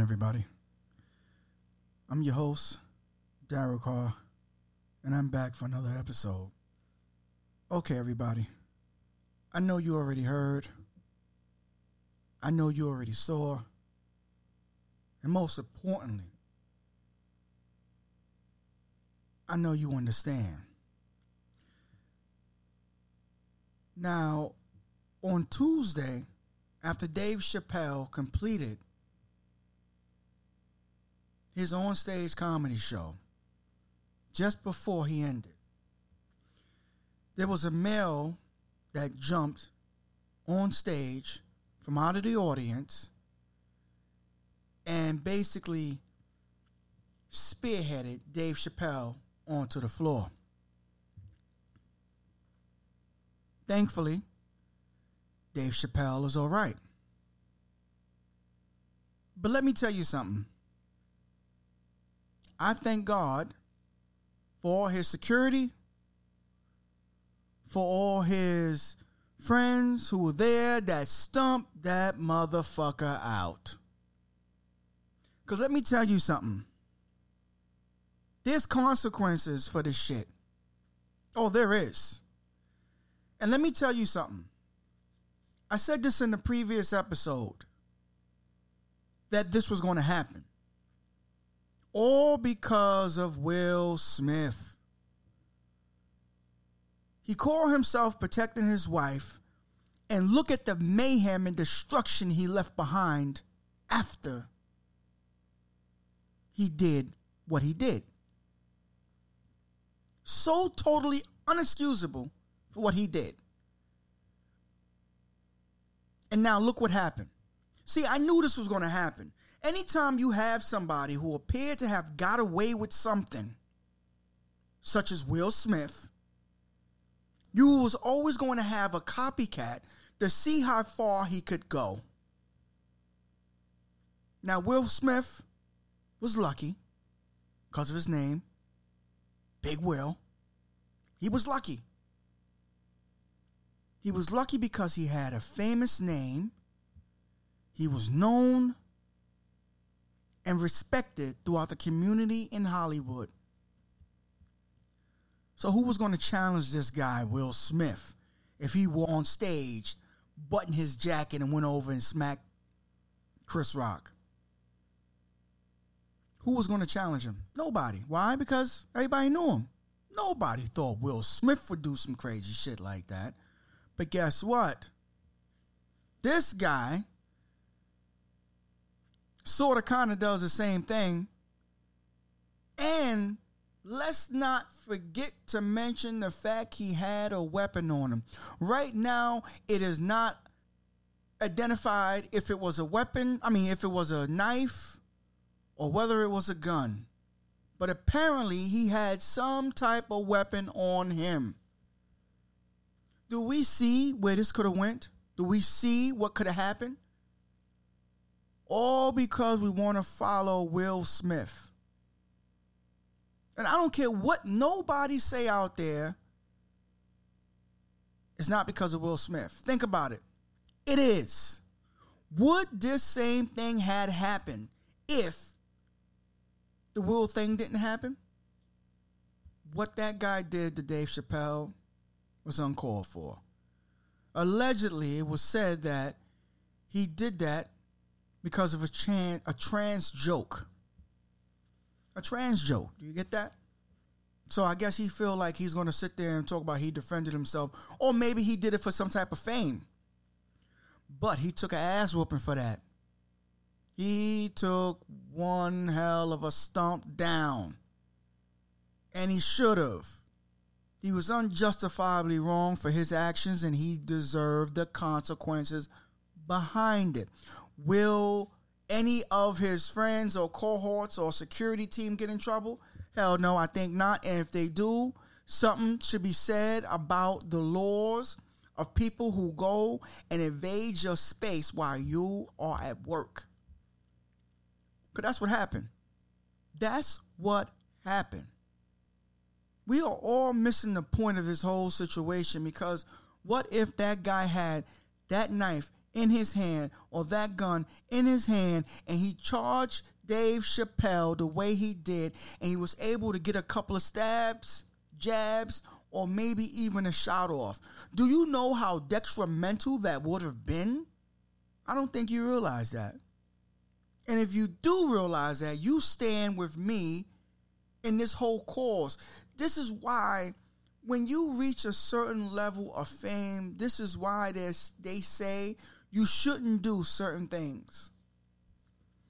Everybody? I'm your host, Daryl Carr, and I'm back for another episode. Okay, everybody. I know you already heard. I know you already saw. And most importantly, I know you understand. Now, on Tuesday, after Dave Chappelle completed his onstage comedy show, just before he ended, there was a male that jumped on stage from out of the audience and basically spearheaded Dave Chappelle onto the floor. Thankfully, Dave Chappelle is all right. But let me tell you something. I thank God for all his security, for all his friends who were there that stumped that motherfucker out. Because let me tell you something. There's consequences for this shit. Oh, there is. And let me tell you something. I said this in the previous episode that this was going to happen. All because of Will Smith. He called himself protecting his wife, and look at the mayhem and destruction he left behind after he did what he did. So totally unexcusable for what he did. And now look what happened. See, I knew this was going to happen. Anytime you have somebody who appeared to have got away with something, such as Will Smith, you was always going to have a copycat to see how far he could go. Now, Will Smith was lucky because of his name, Big Will. He was lucky. He was lucky because he had a famous name. He was known and respected throughout the community in Hollywood. So, who was going to challenge this guy, Will Smith, if he were on stage, buttoned his jacket, and went over and smacked Chris Rock? Who was going to challenge him? Nobody. Why? Because everybody knew him. Nobody thought Will Smith would do some crazy shit like that. But guess what? This guy sort of kind of does the same thing. And let's not forget to mention the fact he had a weapon on him. Right now, it is not identified if it was a weapon, I mean, if it was a knife or whether it was a gun. But apparently, he had some type of weapon on him. Do we see where this could have went? Do we see what could have happened? All because we want to follow Will Smith. And I don't care what nobody say out there. It's not because of Will Smith. Think about it. It is. Would this same thing had happened if the Will thing didn't happen? What that guy did to Dave Chappelle was uncalled for. Allegedly, it was said that he did that because of a, trans, a trans joke. A trans joke. Do you get that? So I guess he feel like he's going to sit there and talk about he defended himself, or maybe he did it for some type of fame. But he took an ass whooping for that. He took one hell of a stomp down, and he should have. He was unjustifiably wrong for his actions and he deserved the consequences behind it. Will any of his friends or cohorts or security team get in trouble? Hell no, I think not. And if they do, something should be said about the laws of people who go and invade your space while you are at work. Because that's what happened. That's what happened we are all missing the point of this whole situation because what if that guy had that knife in his hand or that gun in his hand and he charged Dave Chappelle the way he did and he was able to get a couple of stabs, jabs, or maybe even a shot off. Do you know how detrimental that would have been? I don't think you realize that. And if you do realize that, you stand with me in this whole cause. This is why when you reach a certain level of fame, this is why they say you shouldn't do certain things.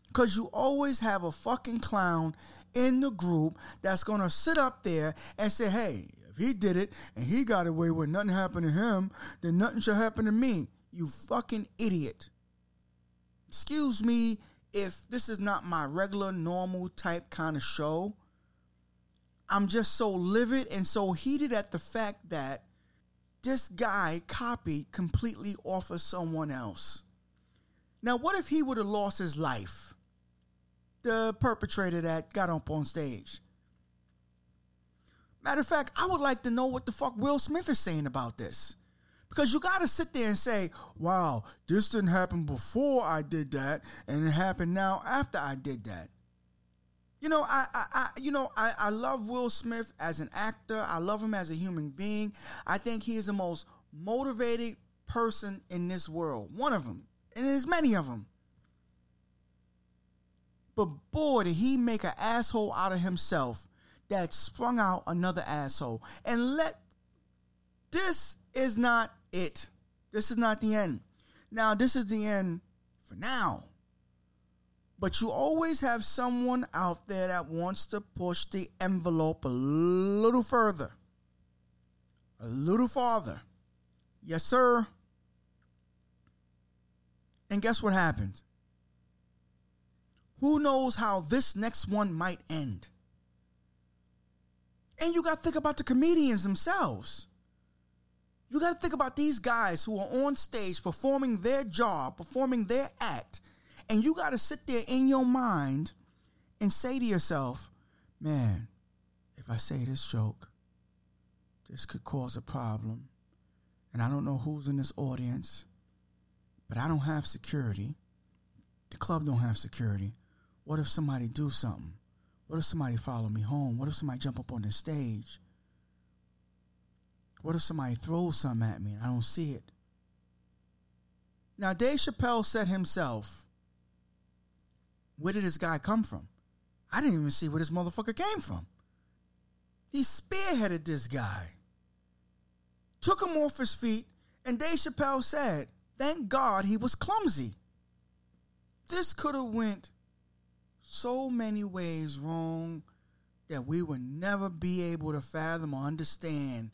Because you always have a fucking clown in the group that's going to sit up there and say, hey, if he did it and he got away with nothing happened to him, then nothing should happen to me. You fucking idiot. Excuse me if this is not my regular, normal type kind of show. I'm just so livid and so heated at the fact that this guy copied completely off of someone else. Now, what if he would have lost his life? The perpetrator that got up on stage. Matter of fact, I would like to know what the fuck Will Smith is saying about this. Because you got to sit there and say, wow, this didn't happen before I did that, and it happened now after I did that. You know, I, I, I you know, I, I love Will Smith as an actor. I love him as a human being. I think he is the most motivated person in this world. One of them, and there's many of them. But boy, did he make an asshole out of himself that sprung out another asshole. And let this is not it. This is not the end. Now, this is the end for now. But you always have someone out there that wants to push the envelope a little further, a little farther. Yes, sir. And guess what happens? Who knows how this next one might end? And you got to think about the comedians themselves. You got to think about these guys who are on stage performing their job, performing their act, and you got to sit there in your mind and say to yourself, man, if I say this joke, this could cause a problem. And I don't know who's in this audience, but I don't have security. The club don't have security. What if somebody do something? What if somebody follow me home? What if somebody jump up on the stage? What if somebody throws something at me and I don't see it? Now, Dave Chappelle said himself where did this guy come from? I didn't even see where this motherfucker came from. He spearheaded this guy, took him off his feet, and Dave Chappelle said, "Thank God he was clumsy." This could have went so many ways wrong that we would never be able to fathom or understand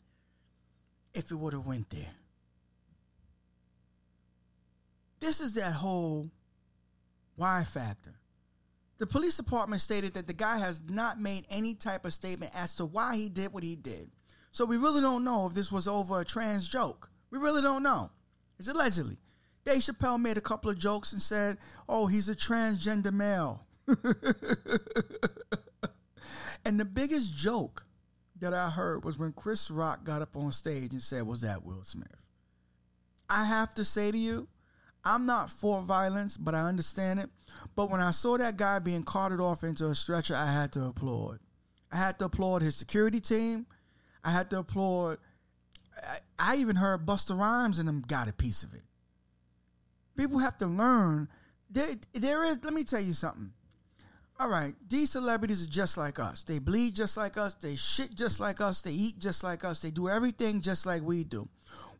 if it would have went there. This is that whole why factor. The police department stated that the guy has not made any type of statement as to why he did what he did. So we really don't know if this was over a trans joke. We really don't know. It's allegedly. Dave Chappelle made a couple of jokes and said, oh, he's a transgender male. and the biggest joke that I heard was when Chris Rock got up on stage and said, Was that Will Smith? I have to say to you, I'm not for violence, but I understand it. But when I saw that guy being carted off into a stretcher, I had to applaud. I had to applaud his security team. I had to applaud. I, I even heard Busta Rhymes and them got a piece of it. People have to learn. There, there is. Let me tell you something. All right, these celebrities are just like us. They bleed just like us. They shit just like us. They eat just like us. They do everything just like we do.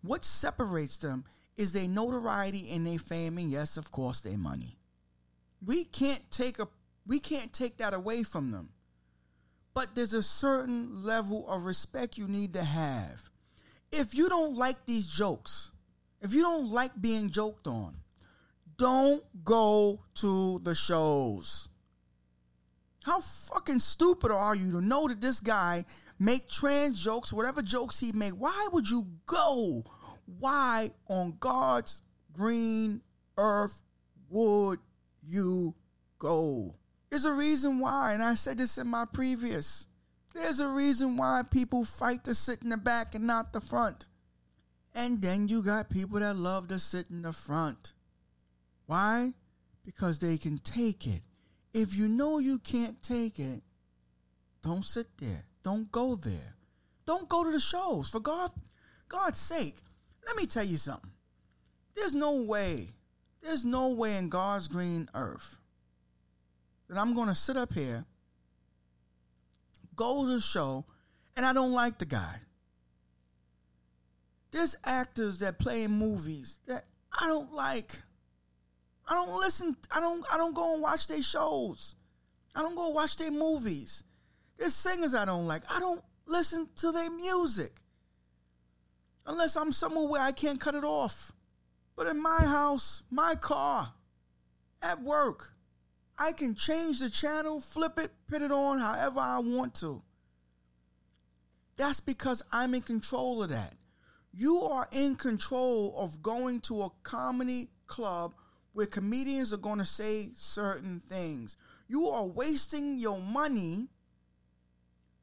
What separates them is their notoriety and their fame, and yes, of course, their money. We can't take a we can't take that away from them. But there's a certain level of respect you need to have. If you don't like these jokes, if you don't like being joked on, don't go to the shows. How fucking stupid are you to know that this guy make trans jokes, whatever jokes he make? Why would you go? Why on God's green earth would you go? There's a reason why, and I said this in my previous. There's a reason why people fight to sit in the back and not the front. And then you got people that love to sit in the front. Why? Because they can take it. If you know you can't take it, don't sit there. Don't go there. Don't go to the shows. For God, God's sake, let me tell you something. There's no way, there's no way in God's green earth that I'm going to sit up here, go to show, and I don't like the guy. There's actors that play in movies that I don't like. I don't listen. I don't. I don't go and watch their shows. I don't go watch their movies. There's singers I don't like. I don't listen to their music unless I'm somewhere where I can't cut it off. But in my house, my car, at work, I can change the channel, flip it, put it on however I want to. That's because I'm in control of that. You are in control of going to a comedy club where comedians are going to say certain things. You are wasting your money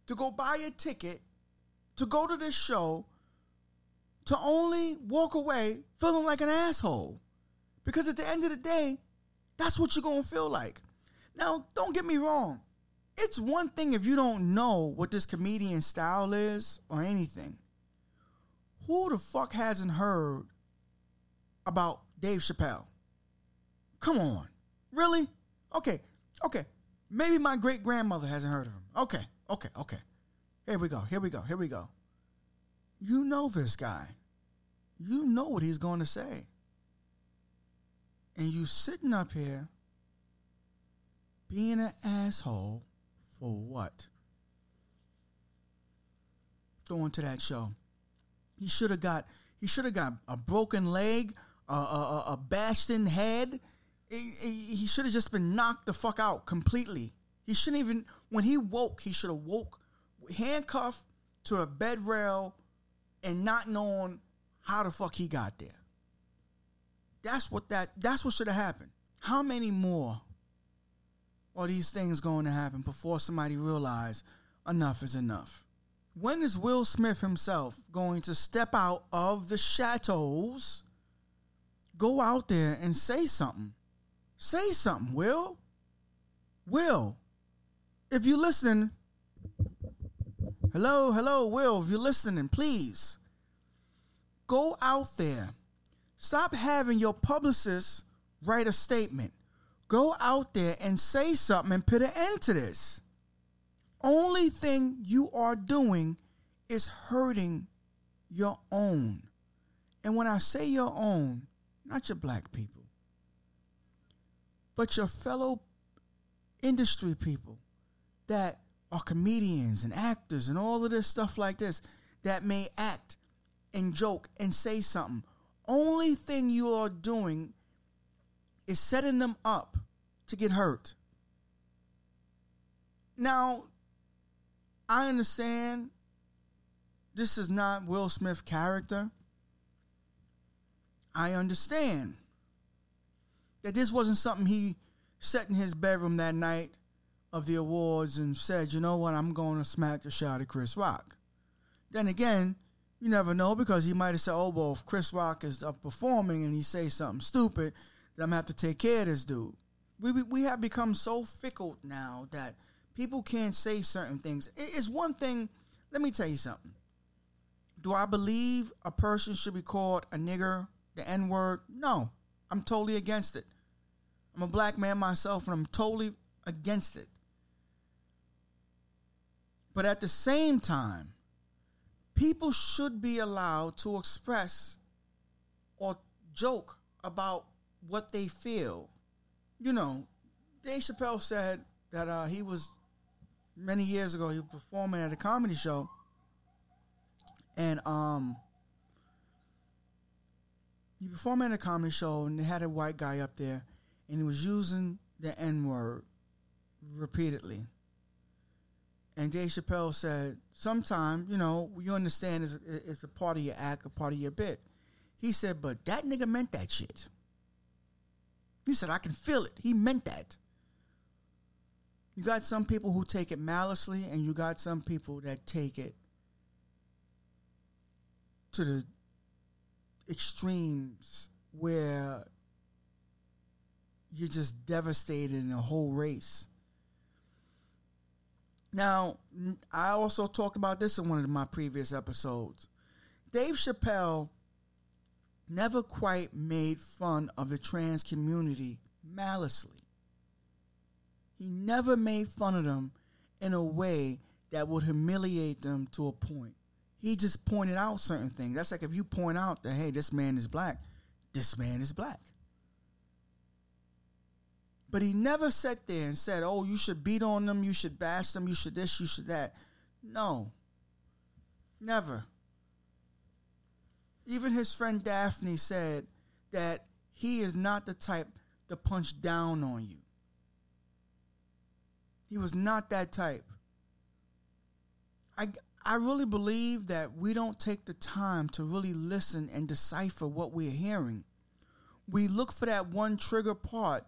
to go buy a ticket to go to this show to only walk away feeling like an asshole. Because at the end of the day, that's what you're going to feel like. Now, don't get me wrong. It's one thing if you don't know what this comedian style is or anything. Who the fuck hasn't heard about Dave Chappelle? Come on. Really? Okay. Okay. Maybe my great grandmother hasn't heard of him. Okay. Okay. Okay. Here we go. Here we go. Here we go. You know this guy. You know what he's going to say. And you sitting up here being an asshole for what? Going to that show. He should have got he should have got a broken leg, a, a, a bashed in head. He, he should have just been knocked the fuck out completely. He shouldn't even when he woke, he should have woke handcuffed to a bed rail and not knowing how the fuck he got there. That's what that that's what should have happened. How many more are these things going to happen before somebody realize enough is enough? When is Will Smith himself going to step out of the shadows, go out there and say something? Say something, Will. Will, if you're listening, hello, hello, Will, if you're listening, please go out there. Stop having your publicist write a statement. Go out there and say something and put an end to this. Only thing you are doing is hurting your own. And when I say your own, not your black people, but your fellow industry people that are comedians and actors and all of this stuff like this that may act and joke and say something. Only thing you are doing is setting them up to get hurt. Now, I understand this is not Will Smith character. I understand that this wasn't something he sat in his bedroom that night of the awards and said, you know what, I'm going to smack the shot at Chris Rock. Then again, you never know because he might have said, oh, well, if Chris Rock is up performing and he say something stupid, then I'm to have to take care of this dude. We, we have become so fickle now that people can't say certain things. It's one thing, let me tell you something. Do I believe a person should be called a nigger, the N word? No, I'm totally against it. I'm a black man myself and I'm totally against it. But at the same time, people should be allowed to express or joke about what they feel. You know, Dave Chappelle said that uh, he was many years ago. He was performing at a comedy show, and um, he performed at a comedy show, and they had a white guy up there, and he was using the N word repeatedly. And Dave Chappelle said, "Sometimes, you know, you understand it's, it's a part of your act, a part of your bit." He said, "But that nigga meant that shit." He said, "I can feel it. He meant that." You got some people who take it maliciously, and you got some people that take it to the extremes where you're just devastated in a whole race. Now, I also talked about this in one of my previous episodes. Dave Chappelle never quite made fun of the trans community maliciously. He never made fun of them in a way that would humiliate them to a point. He just pointed out certain things. That's like if you point out that, hey, this man is black, this man is black. But he never sat there and said, oh, you should beat on them, you should bash them, you should this, you should that. No. Never. Even his friend Daphne said that he is not the type to punch down on you. He was not that type. I, I really believe that we don't take the time to really listen and decipher what we're hearing. We look for that one trigger part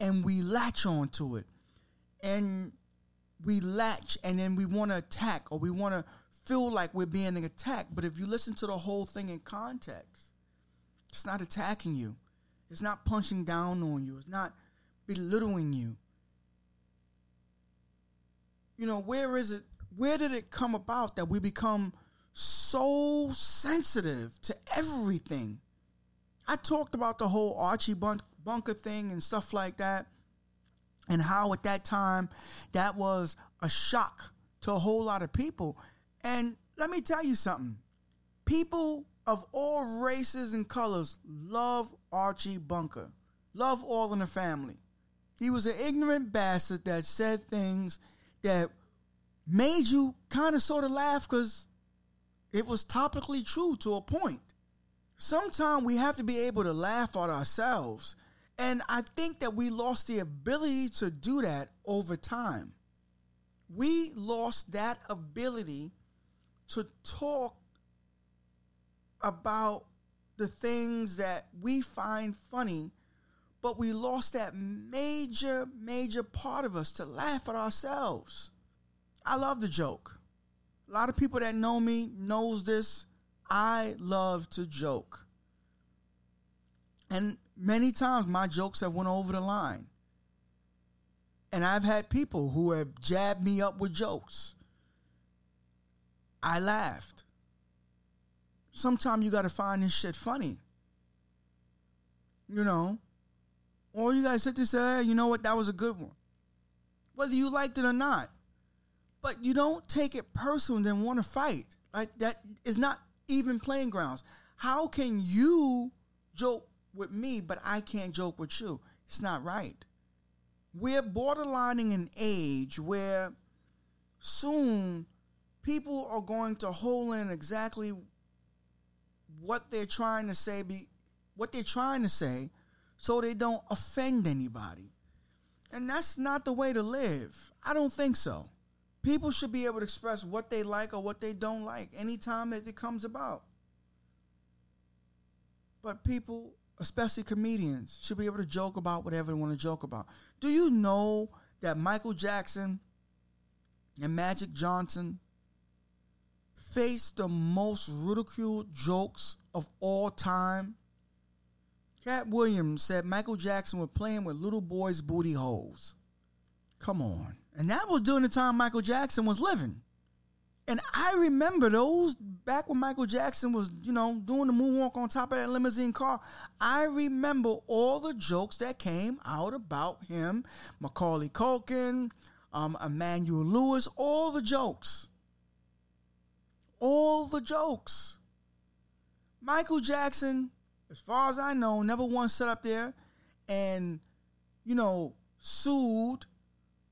and we latch onto it. And we latch and then we want to attack or we want to feel like we're being attacked. But if you listen to the whole thing in context, it's not attacking you. It's not punching down on you. It's not belittling you. You know, where is it? Where did it come about that we become so sensitive to everything? I talked about the whole Archie Bunker thing and stuff like that, and how at that time that was a shock to a whole lot of people. And let me tell you something people of all races and colors love Archie Bunker, love All in the Family. He was an ignorant bastard that said things that made you kind of sort of laugh because it was topically true to a point. Sometimes we have to be able to laugh at ourselves. And I think that we lost the ability to do that over time. We lost that ability to talk about the things that we find funny, but we lost that major, major part of us to laugh at ourselves. I love the joke. A lot of people that know me knows this. I love to joke. And many times my jokes have went over the line. And I've had people who have jabbed me up with jokes. I laughed. Sometimes you got to find this shit funny. You know? Or you got to sit there and say, hey, you know what, that was a good one. Whether you liked it or not. But you don't take it personal and then want to fight. Like that is not even playing grounds. How can you joke with me, but I can't joke with you? It's not right. We're borderlining an age where soon people are going to hold in exactly what they're trying to say be what they're trying to say so they don't offend anybody. And that's not the way to live. I don't think so. People should be able to express what they like or what they don't like anytime that it comes about. But people, especially comedians, should be able to joke about whatever they want to joke about. Do you know that Michael Jackson and Magic Johnson faced the most ridiculed jokes of all time? Katt Williams said Michael Jackson was playing with little boys' booty holes. Come on. And that was during the time Michael Jackson was living. And I remember those back when Michael Jackson was, you know, doing the moonwalk on top of that limousine car. I remember all the jokes that came out about him, Macaulay Culkin, um, Emmanuel Lewis, all the jokes. All the jokes. Michael Jackson, as far as I know, never once sat up there and, you know, sued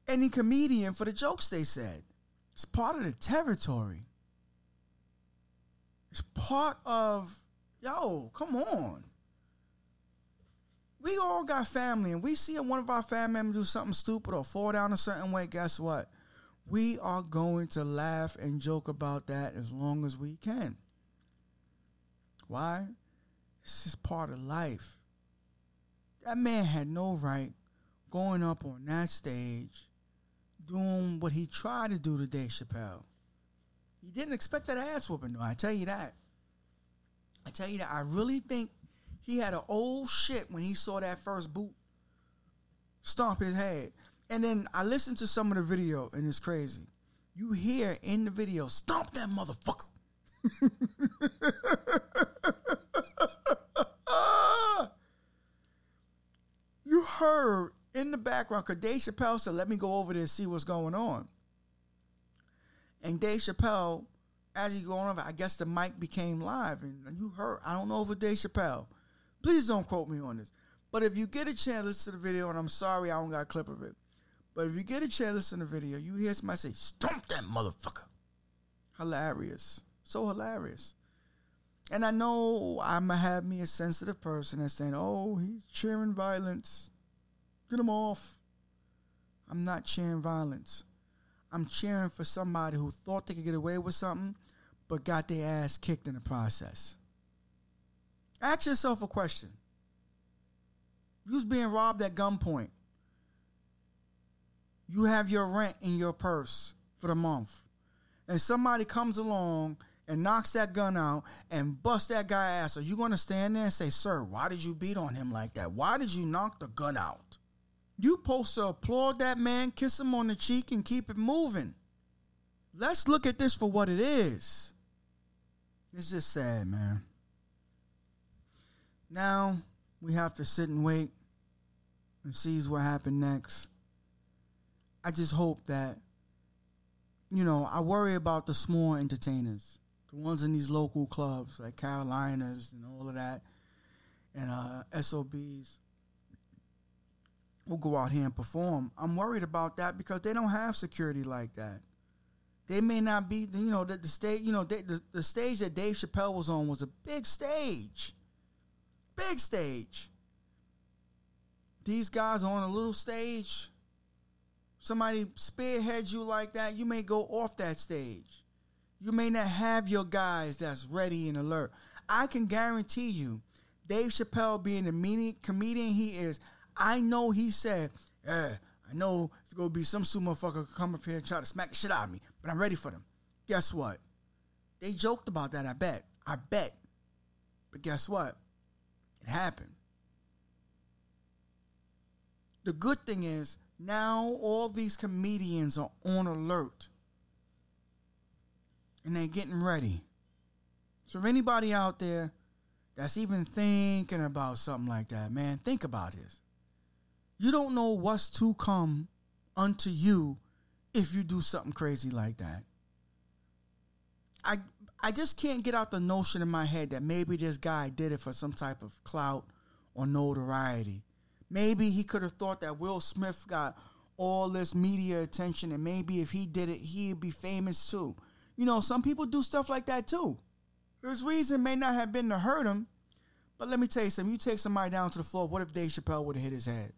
any comedian for the jokes they said. It's part of the territory. It's part of, yo, come on. We all got family, and we see one of our family members do something stupid or fall down a certain way. Guess what? We are going to laugh and joke about that as long as we can. Why? This is part of life. That man had no right going up on that stage doing what he tried to do to Dave Chappelle. He didn't expect that ass whooping, though. I tell you that. I tell you that. I really think he had an old shit when he saw that first boot stomp his head. And then I listened to some of the video, and it's crazy. You hear in the video, stomp that motherfucker. you heard in the background, because Dave Chappelle said, let me go over there and see what's going on. And Dave Chappelle, as he going over, I guess the mic became live. And you heard, I don't know if it's Dave Chappelle. Please don't quote me on this. But if you get a chance, listen to the video, and I'm sorry I don't got a clip of it. But if you get a chance, listen to the video, you hear somebody say, stomp that motherfucker. Hilarious. So hilarious. And I know I'm going to have me a sensitive person that's saying, oh, he's cheering violence. Get him off. I'm not cheering violence. I'm cheering for somebody who thought they could get away with something, but got their ass kicked in the process. Ask yourself a question. You was being robbed at gunpoint. You have your rent in your purse for the month. And somebody comes along and knocks that gun out and busts that guy ass. Are you going to stand there and say, Sir, why did you beat on him like that? Why did you knock the gun out? You supposed to applaud that man, kiss him on the cheek, and keep it moving. Let's look at this for what it is. It's just sad, man. Now we have to sit and wait and see what happens next. I just hope that, you know, I worry about the small entertainers, the ones in these local clubs like Caroline's and all of that, and uh, SOBs who go out here and perform. I'm worried about that because they don't have security like that. They may not be, you know, the, the stage, you know, they, the, the stage that Dave Chappelle was on was a big stage. Big stage. These guys are on a little stage. Somebody spearheads you like that, you may go off that stage. You may not have your guys that's ready and alert. I can guarantee you, Dave Chappelle being the comedian he is, I know he said, yeah, I know it's gonna be some super motherfucker come up here and try to smack the shit out of me, but I'm ready for them. Guess what? They joked about that, I bet. I bet. But guess what? It happened. The good thing is now all these comedians are on alert and they're getting ready. So if anybody out there that's even thinking about something like that, man, think about this. You don't know what's to come unto you if you do something crazy like that. I I just can't get out the notion in my head that maybe this guy did it for some type of clout or notoriety. Maybe he could have thought that Will Smith got all this media attention and maybe if he did it, he'd be famous too. You know, some people do stuff like that too. His reason may not have been to hurt him, but let me tell you something. You take somebody down to the floor, what if Dave Chappelle would have hit his head?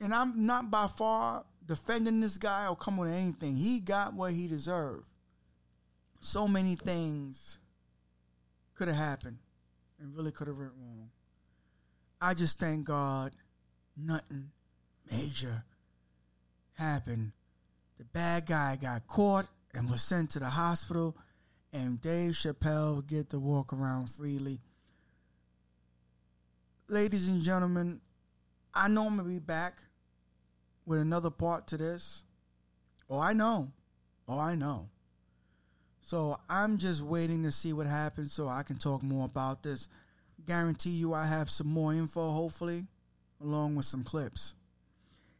And I'm not by far defending this guy or coming with anything. He got what he deserved so many things could have happened and really could have went wrong. I just thank God nothing major happened. The bad guy got caught and was sent to the hospital, and Dave Chappelle get to walk around freely. Ladies and gentlemen, I know I'm gonna be back with another part to this. Oh, I know. Oh, I know. So I'm just waiting to see what happens so I can talk more about this. Guarantee you I have some more info, hopefully, along with some clips.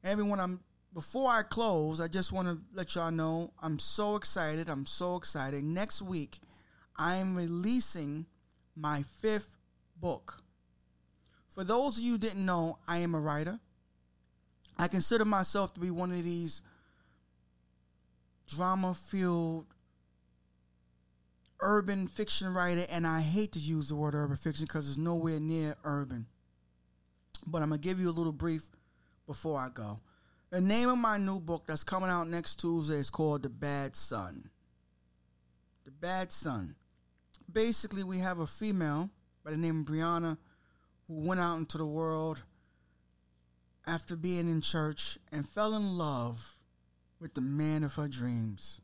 Everyone, I'm before I close, I just want to let y'all know I'm so excited. I'm so excited. Next week, I'm releasing my fifth book. For those of you didn't know, I am a writer. I consider myself to be one of these drama filled urban fiction writer, and I hate to use the word urban fiction because it's nowhere near urban. But I'm going to give you a little brief before I go. The name of my new book that's coming out next Tuesday is called The Bad Son. The Bad Son. Basically, we have a female by the name of Brianna went out into the world after being in church and fell in love with the man of her dreams.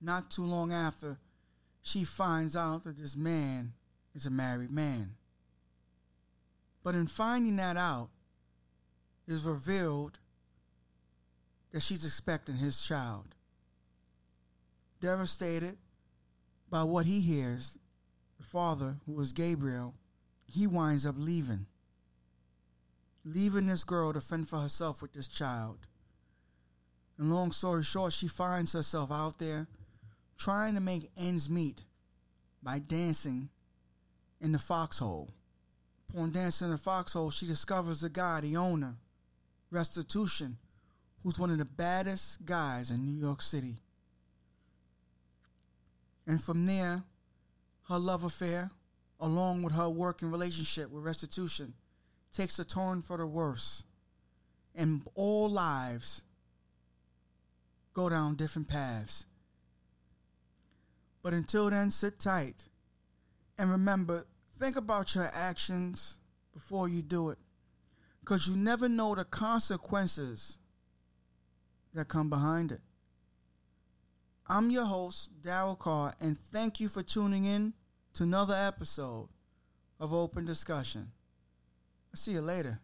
Not too long after, she finds out that this man is a married man. But in finding that out, is revealed that she's expecting his child. Devastated by what he hears, the father, who is Gabriel, he winds up leaving. Leaving this girl to fend for herself with this child. And long story short, she finds herself out there trying to make ends meet by dancing in the foxhole. Upon dancing in the foxhole, she discovers the guy, the owner, Restitution, who's one of the baddest guys in New York City. And from there, her love affair, along with her work and relationship with Restitution, takes a turn for the worse. And all lives go down different paths. But until then, sit tight. And remember, think about your actions before you do it. Because you never know the consequences that come behind it. I'm your host, Daryl Carr, and thank you for tuning in to another episode of Open Discussion. I'll see you later.